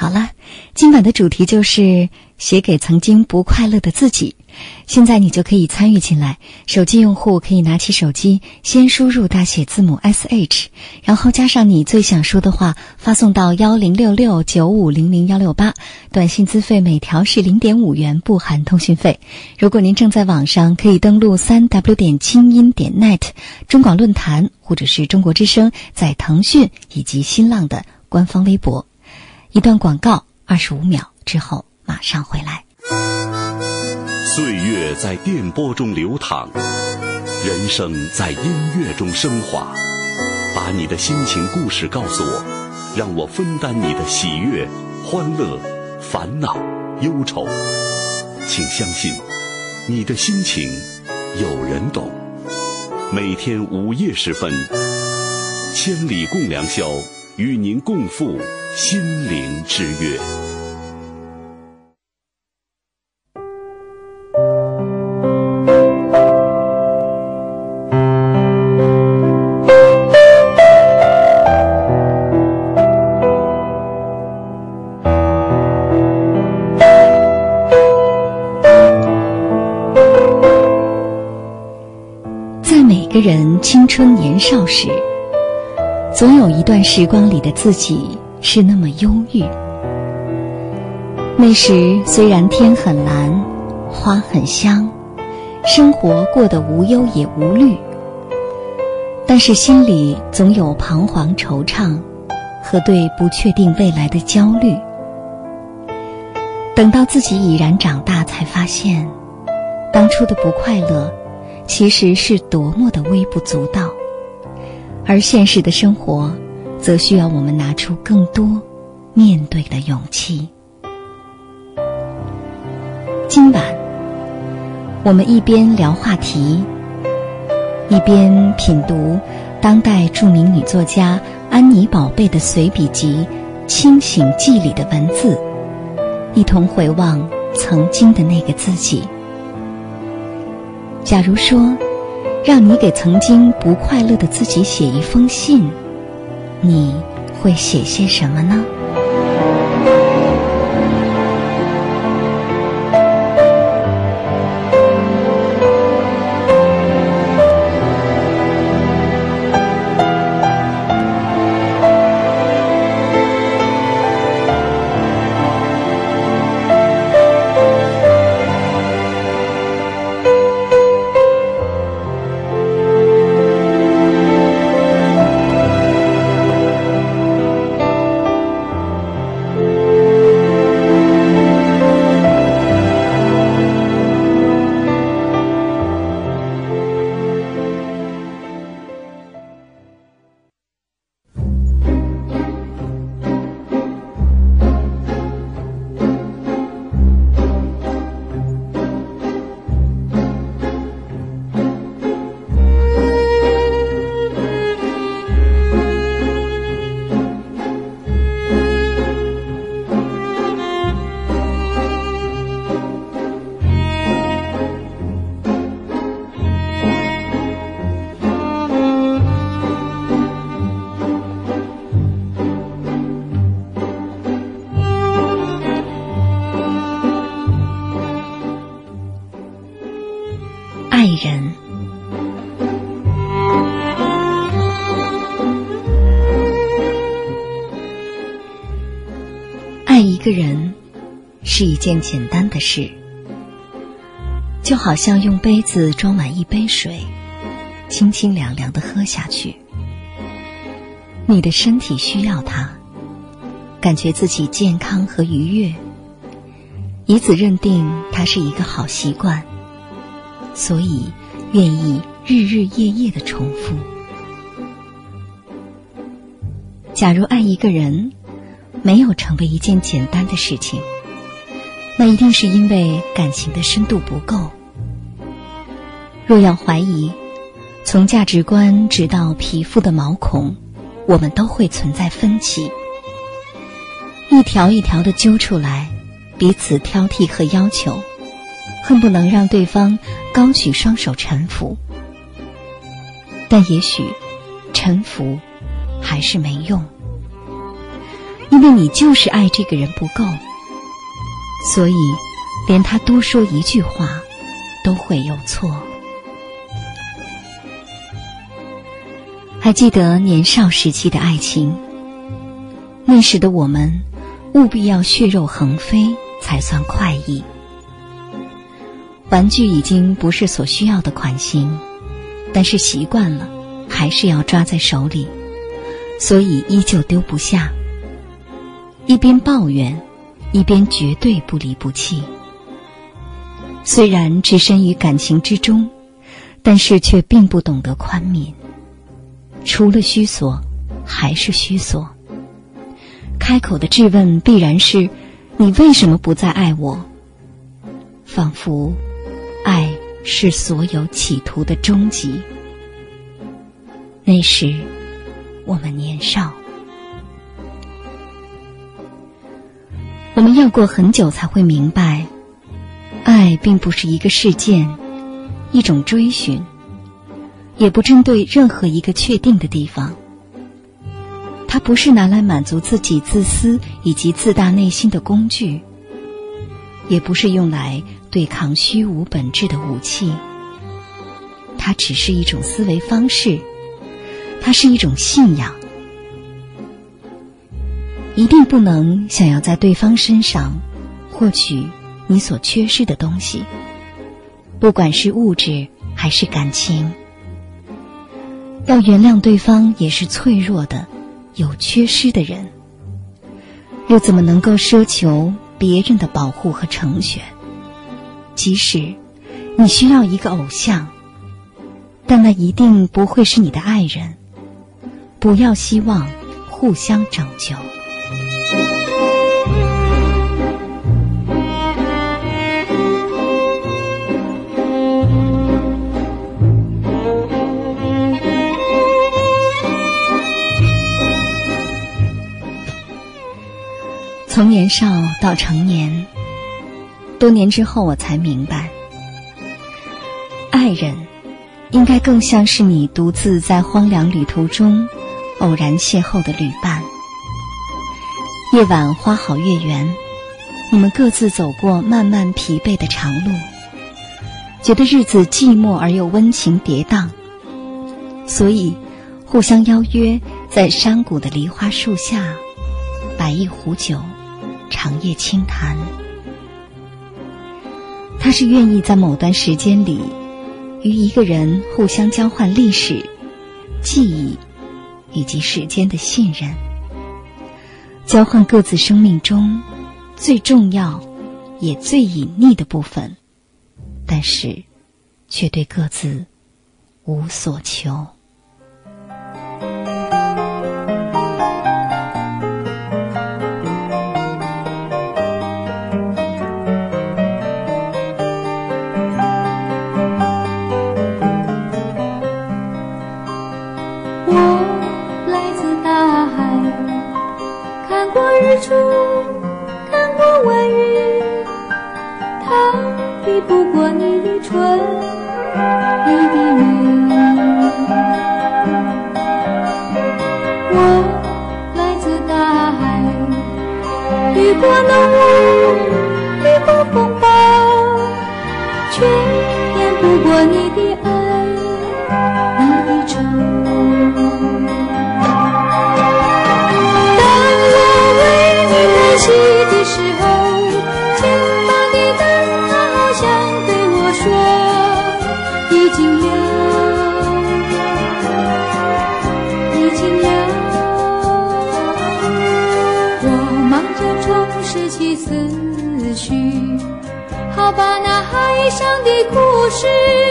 好了，今晚的主题就是写给曾经不快乐的自己。现在你就可以参与进来。手机用户可以拿起手机，先输入大写字母 S H，然后加上你最想说的话，发送到幺零六六九五零零幺六八。短信资费每条是零点五元，不含通讯费。如果您正在网上，可以登录三 W 点清音点 net 中广论坛或者是中国之声在腾讯以及新浪的官方微博。一段广告，二十五秒之后马上回来。岁月在电波中流淌，人生在音乐中升华。把你的心情故事告诉我，让我分担你的喜悦、欢乐、烦恼、忧愁。请相信，你的心情有人懂。每天午夜时分，千里共良宵，与您共赴。心灵之约，在每个人青春年少时，总有一段时光里的自己。是那么忧郁。那时虽然天很蓝，花很香，生活过得无忧也无虑，但是心里总有彷徨惆怅和对不确定未来的焦虑。等到自己已然长大，才发现，当初的不快乐，其实是多么的微不足道，而现实的生活。则需要我们拿出更多面对的勇气。今晚，我们一边聊话题，一边品读当代著名女作家安妮宝贝的随笔集《清醒记》里的文字，一同回望曾经的那个自己。假如说，让你给曾经不快乐的自己写一封信。你会写些什么呢？是一件简单的事，就好像用杯子装满一杯水，清清凉凉的喝下去。你的身体需要它，感觉自己健康和愉悦，以此认定它是一个好习惯，所以愿意日日夜夜的重复。假如爱一个人。没有成为一件简单的事情，那一定是因为感情的深度不够。若要怀疑，从价值观直到皮肤的毛孔，我们都会存在分歧。一条一条的揪出来，彼此挑剔和要求，恨不能让对方高举双手臣服。但也许，臣服还是没用，因为你就是爱这个人不够。所以，连他多说一句话，都会有错。还记得年少时期的爱情？那时的我们，务必要血肉横飞才算快意。玩具已经不是所需要的款型，但是习惯了，还是要抓在手里，所以依旧丢不下。一边抱怨。一边绝对不离不弃，虽然置身于感情之中，但是却并不懂得宽悯。除了虚索，还是虚索。开口的质问必然是：“你为什么不再爱我？”仿佛，爱是所有企图的终极。那时，我们年少。要过很久才会明白，爱并不是一个事件，一种追寻，也不针对任何一个确定的地方。它不是拿来满足自己自私以及自大内心的工具，也不是用来对抗虚无本质的武器。它只是一种思维方式，它是一种信仰。一定不能想要在对方身上获取你所缺失的东西，不管是物质还是感情。要原谅对方也是脆弱的、有缺失的人，又怎么能够奢求别人的保护和成全？即使你需要一个偶像，但那一定不会是你的爱人。不要希望互相拯救。从年少到成年，多年之后，我才明白，爱人应该更像是你独自在荒凉旅途中偶然邂逅的旅伴。夜晚花好月圆，你们各自走过漫漫疲惫的长路，觉得日子寂寞而又温情跌宕，所以互相邀约在山谷的梨花树下，摆一壶酒，长夜轻谈。他是愿意在某段时间里，与一个人互相交换历史、记忆以及时间的信任。交换各自生命中最重要也最隐匿的部分，但是却对各自无所求。雨过浓雾，雨过风暴，却掩不过你的。悲伤的故事。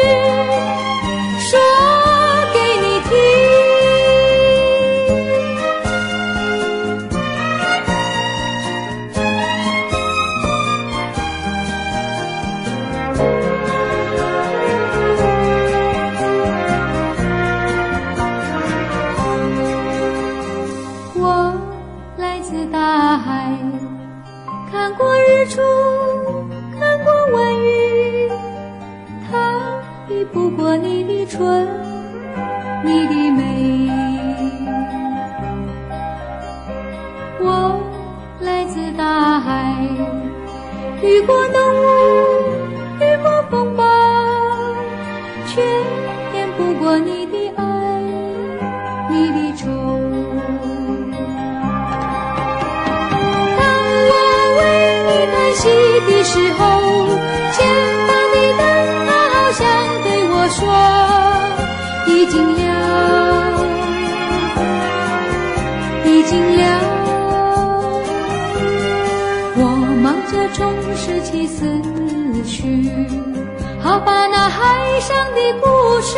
好把那海上的故事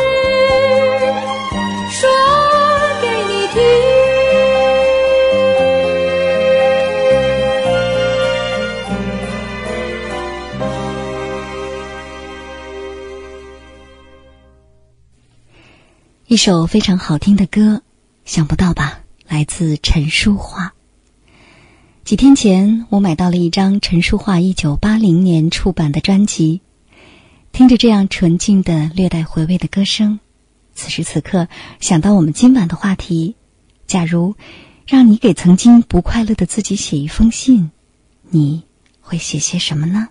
说给你听。一首非常好听的歌，想不到吧？来自陈淑桦。几天前，我买到了一张陈淑桦一九八零年出版的专辑，听着这样纯净的、略带回味的歌声，此时此刻想到我们今晚的话题：假如让你给曾经不快乐的自己写一封信，你会写些什么呢？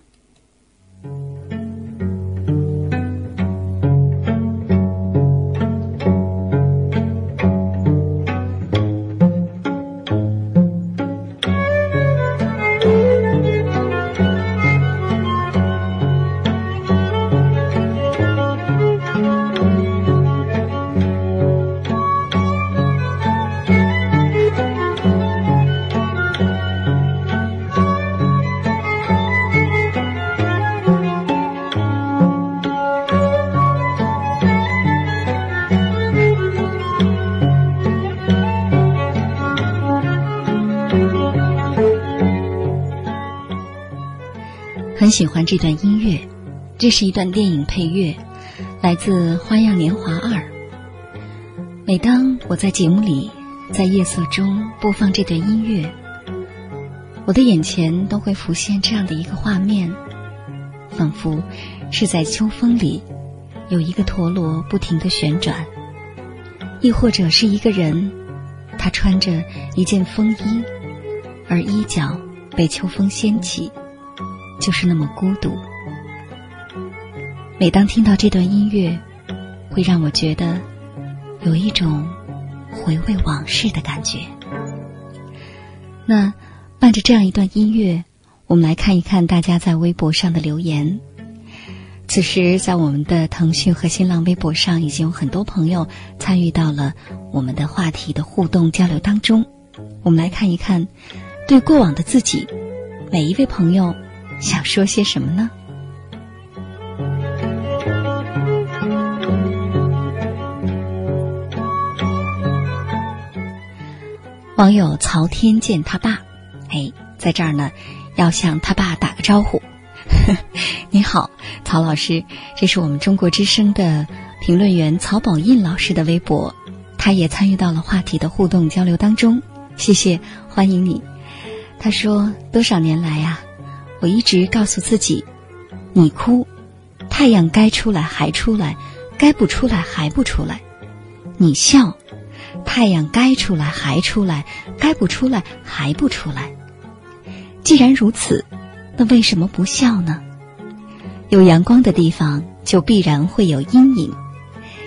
喜欢这段音乐，这是一段电影配乐，来自《花样年华二》。每当我在节目里，在夜色中播放这段音乐，我的眼前都会浮现这样的一个画面，仿佛是在秋风里，有一个陀螺不停的旋转，亦或者是一个人，他穿着一件风衣，而衣角被秋风掀起。就是那么孤独。每当听到这段音乐，会让我觉得有一种回味往事的感觉。那伴着这样一段音乐，我们来看一看大家在微博上的留言。此时，在我们的腾讯和新浪微博上，已经有很多朋友参与到了我们的话题的互动交流当中。我们来看一看，对过往的自己，每一位朋友。想说些什么呢？网友曹天见他爸，哎，在这儿呢，要向他爸打个招呼。你好，曹老师，这是我们中国之声的评论员曹宝印老师的微博，他也参与到了话题的互动交流当中。谢谢，欢迎你。他说：多少年来呀？我一直告诉自己：“你哭，太阳该出来还出来，该不出来还不出来；你笑，太阳该出来还出来，该不出来还不出来。既然如此，那为什么不笑呢？有阳光的地方就必然会有阴影，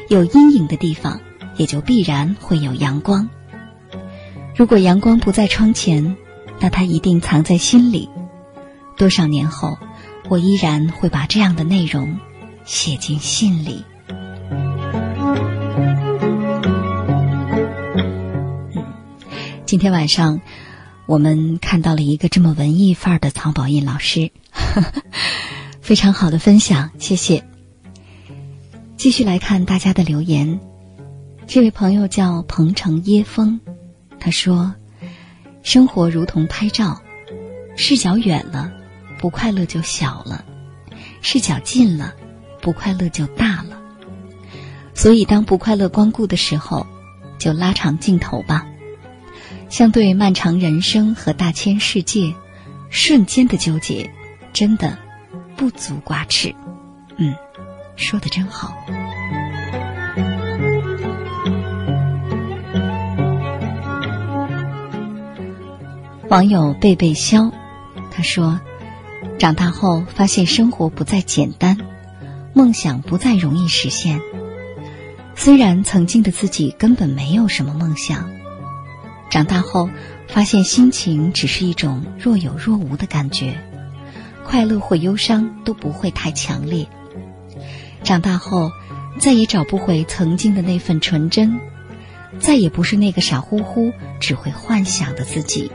有阴影的地方也就必然会有阳光。如果阳光不在窗前，那它一定藏在心里。”多少年后，我依然会把这样的内容写进信里。今天晚上，我们看到了一个这么文艺范儿的曹宝印老师，非常好的分享，谢谢。继续来看大家的留言，这位朋友叫鹏城耶风，他说：“生活如同拍照，视角远了。”不快乐就小了，视角近了，不快乐就大了。所以，当不快乐光顾的时候，就拉长镜头吧。相对漫长人生和大千世界，瞬间的纠结，真的不足挂齿。嗯，说的真好。网友贝贝肖，他说：“长大后发现生活不再简单，梦想不再容易实现。虽然曾经的自己根本没有什么梦想，长大后发现心情只是一种若有若无的感觉，快乐或忧伤都不会太强烈。长大后再也找不回曾经的那份纯真，再也不是那个傻乎乎只会幻想的自己。”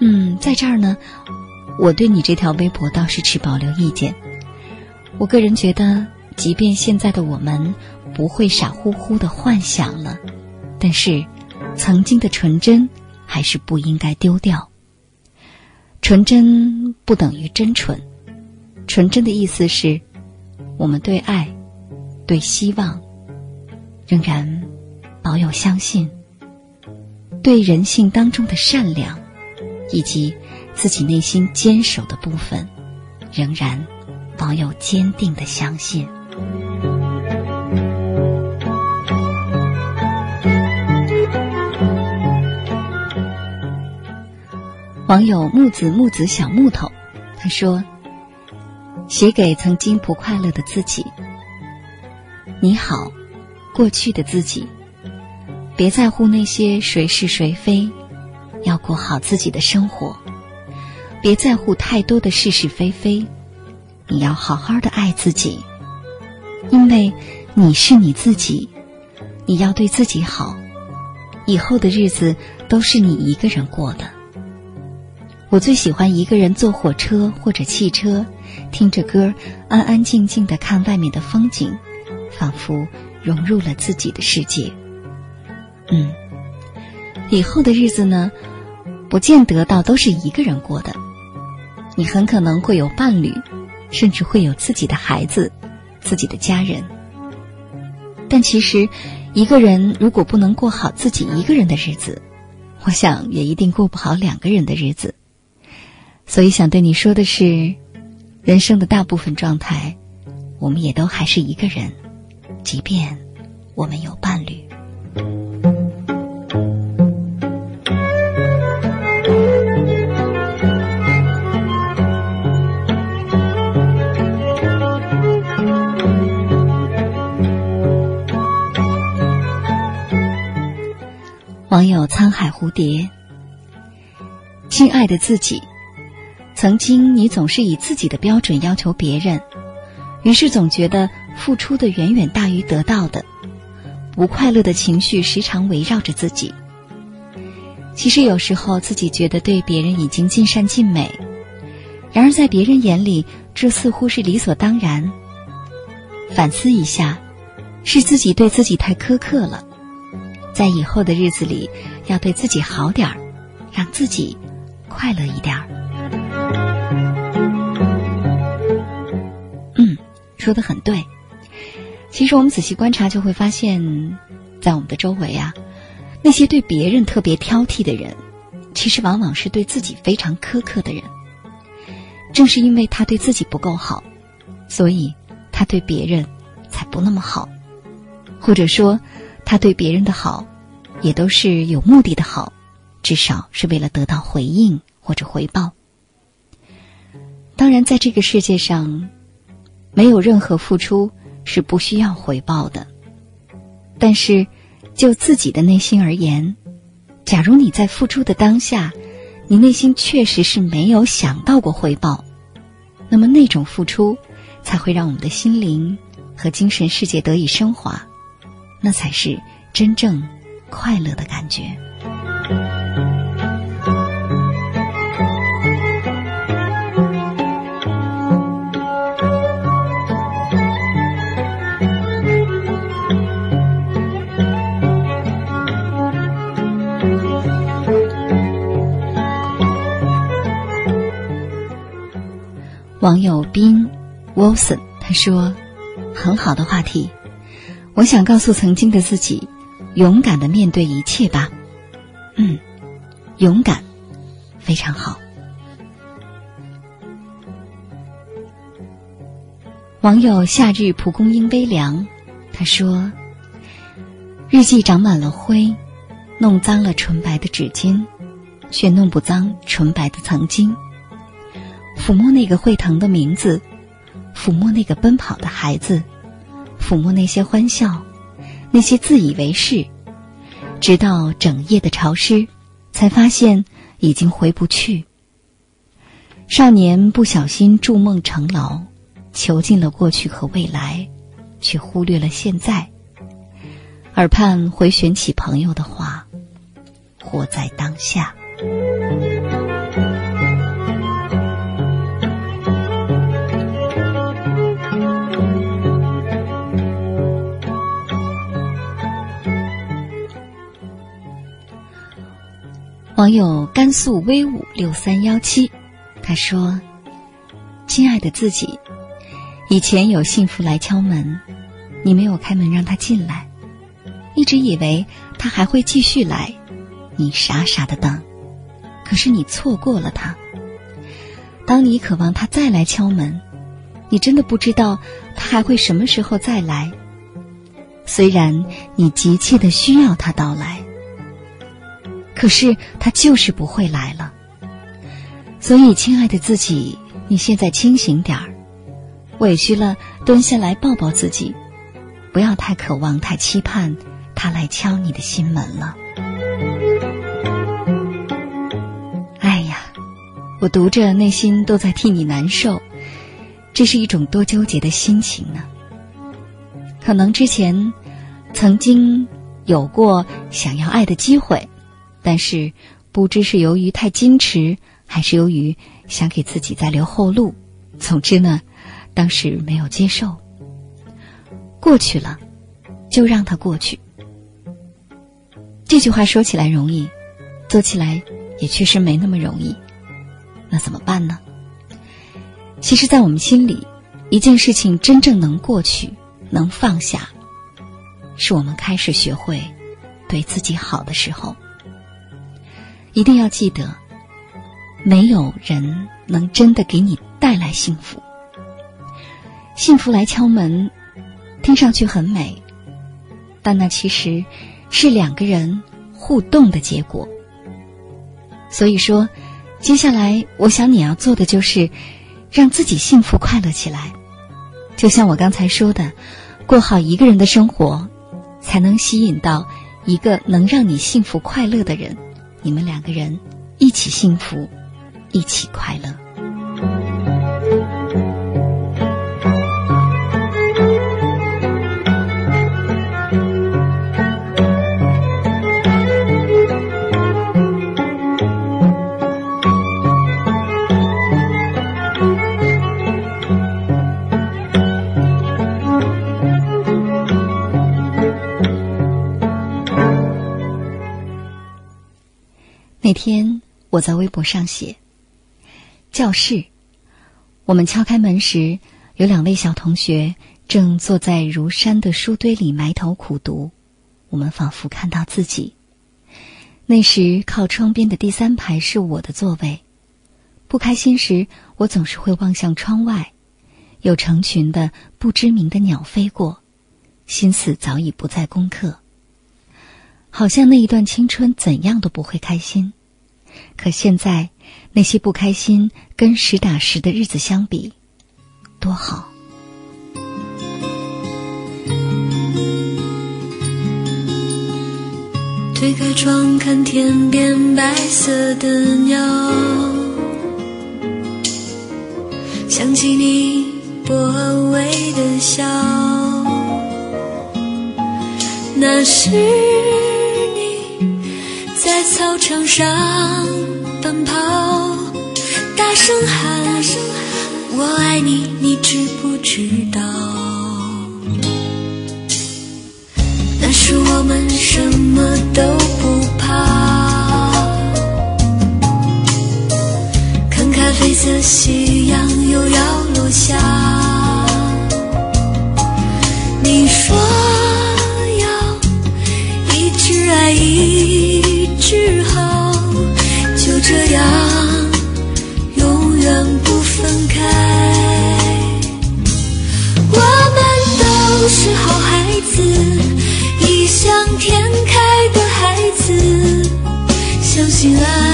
嗯，在这儿呢，我对你这条微博倒是持保留意见。我个人觉得，即便现在的我们不会傻乎乎的幻想了，但是曾经的纯真还是不应该丢掉。纯真不等于真纯，纯真的意思是，我们对爱、对希望仍然保有相信，对人性当中的善良。以及自己内心坚守的部分，仍然保有坚定的相信。网友木子木子小木头，他说：“写给曾经不快乐的自己，你好，过去的自己，别在乎那些谁是谁非。”要过好自己的生活，别在乎太多的是是非非。你要好好的爱自己，因为你是你自己。你要对自己好，以后的日子都是你一个人过的。我最喜欢一个人坐火车或者汽车，听着歌，安安静静的看外面的风景，仿佛融入了自己的世界。嗯，以后的日子呢？不见得到都是一个人过的，你很可能会有伴侣，甚至会有自己的孩子、自己的家人。但其实，一个人如果不能过好自己一个人的日子，我想也一定过不好两个人的日子。所以想对你说的是，人生的大部分状态，我们也都还是一个人，即便我们有伴侣。网友沧海蝴蝶，亲爱的自己，曾经你总是以自己的标准要求别人，于是总觉得付出的远远大于得到的，不快乐的情绪时常围绕着自己。其实有时候自己觉得对别人已经尽善尽美，然而在别人眼里，这似乎是理所当然。反思一下，是自己对自己太苛刻了。在以后的日子里，要对自己好点儿，让自己快乐一点儿。嗯，说的很对。其实我们仔细观察，就会发现，在我们的周围啊，那些对别人特别挑剔的人，其实往往是对自己非常苛刻的人。正是因为他对自己不够好，所以他对别人才不那么好，或者说。他对别人的好，也都是有目的的好，至少是为了得到回应或者回报。当然，在这个世界上，没有任何付出是不需要回报的。但是，就自己的内心而言，假如你在付出的当下，你内心确实是没有想到过回报，那么那种付出才会让我们的心灵和精神世界得以升华。那才是真正快乐的感觉。网友斌 Wilson 他说：“很好的话题。”我想告诉曾经的自己勇敢的面对一切吧。嗯勇敢非常好。网友夏日蒲公英微凉他说日记长满了灰弄脏了纯白的纸巾却弄不脏纯白的曾经。抚摸那个会疼的名字抚摸那个奔跑的孩子抚摸那些欢笑，那些自以为是，直到整夜的潮湿，才发现已经回不去。少年不小心筑梦成牢。”囚禁了过去和未来，却忽略了现在。耳畔回旋起朋友的话：“活在当下。”网友甘肃威武六三幺七，他说：“亲爱的自己。”以前有幸福来敲门，你没有开门让他进来，一直以为他还会继续来，你傻傻的等，可是你错过了他。当你渴望他再来敲门，你真的不知道他还会什么时候再来。虽然你急切的需要他到来，可是他就是不会来了。所以，亲爱的自己，你现在清醒点儿。委屈了，蹲下来抱抱自己，不要太渴望、太期盼他来敲你的心门了。哎呀，我读着内心都在替你难受，这是一种多纠结的心情呢。可能之前曾经有过想要爱的机会，但是不知是由于太矜持，还是由于想给自己再留后路。总之呢。当时没有接受，过去了，就让它过去。这句话说起来容易，做起来也确实没那么容易。那怎么办呢？其实，在我们心里，一件事情真正能过去、能放下，是我们开始学会对自己好的时候。一定要记得，没有人能真的给你带来幸福。幸福来敲门，听上去很美，但那其实是两个人互动的结果。所以说，接下来我想你要做的就是让自己幸福快乐起来。就像我刚才说的，过好一个人的生活，才能吸引到一个能让你幸福快乐的人。你们两个人一起幸福，一起快乐。那天我在微博上写：“教室，我们敲开门时，有两位小同学正坐在如山的书堆里埋头苦读。我们仿佛看到自己。那时靠窗边的第三排是我的座位。不开心时，我总是会望向窗外，有成群的不知名的鸟飞过，心思早已不在功课。好像那一段青春怎样都不会开心。”可现在，那些不开心跟实打实的日子相比，多好！推开窗看天边白色的鸟，想起你薄微的笑，那是。操场上奔跑，大声喊“我爱你”，你知不知道？那时我们什么都不怕，看咖啡色夕阳又要落下，ciudad.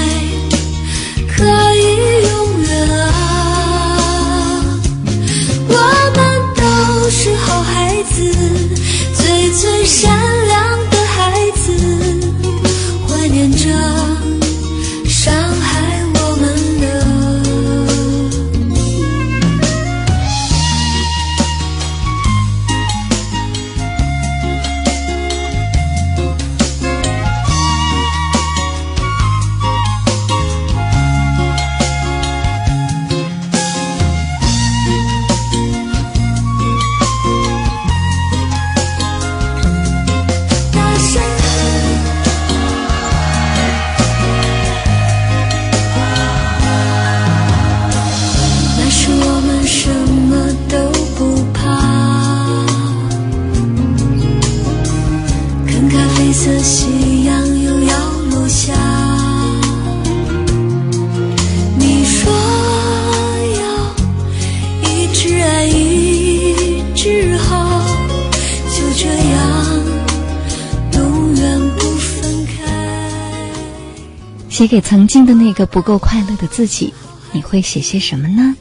给曾经的那个不够快乐的自己，你会写些什么呢？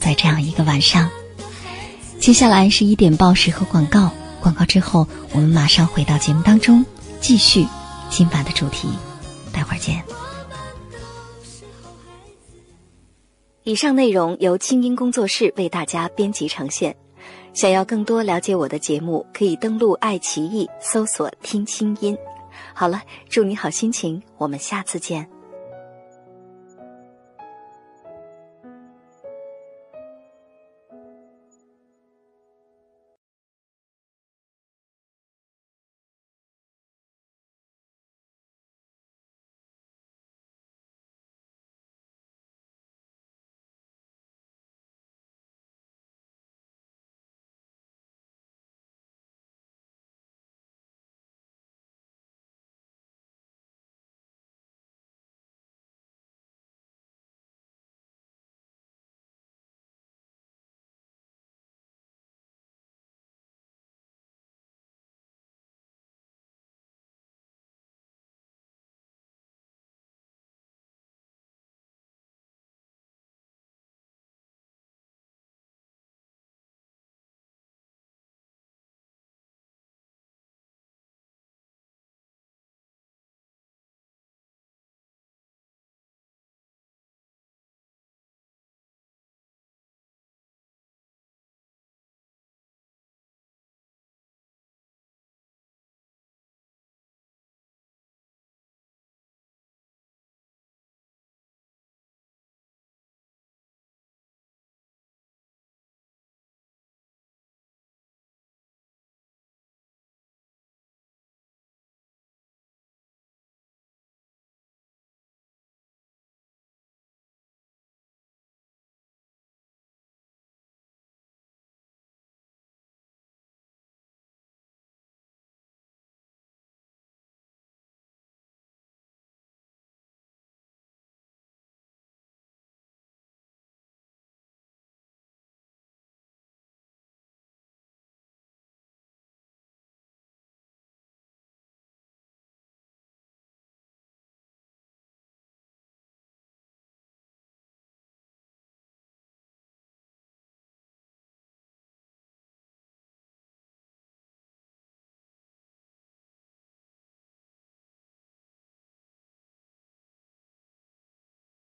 在这样一个晚上，接下来是一点报时和广告。广告之后，我们马上回到节目当中，继续今晚的主题。待会儿见。以上内容由清音工作室为大家编辑呈现。想要更多了解我的节目，可以登录爱奇艺搜索“听清音”。好了，祝你好心情，我们下次见。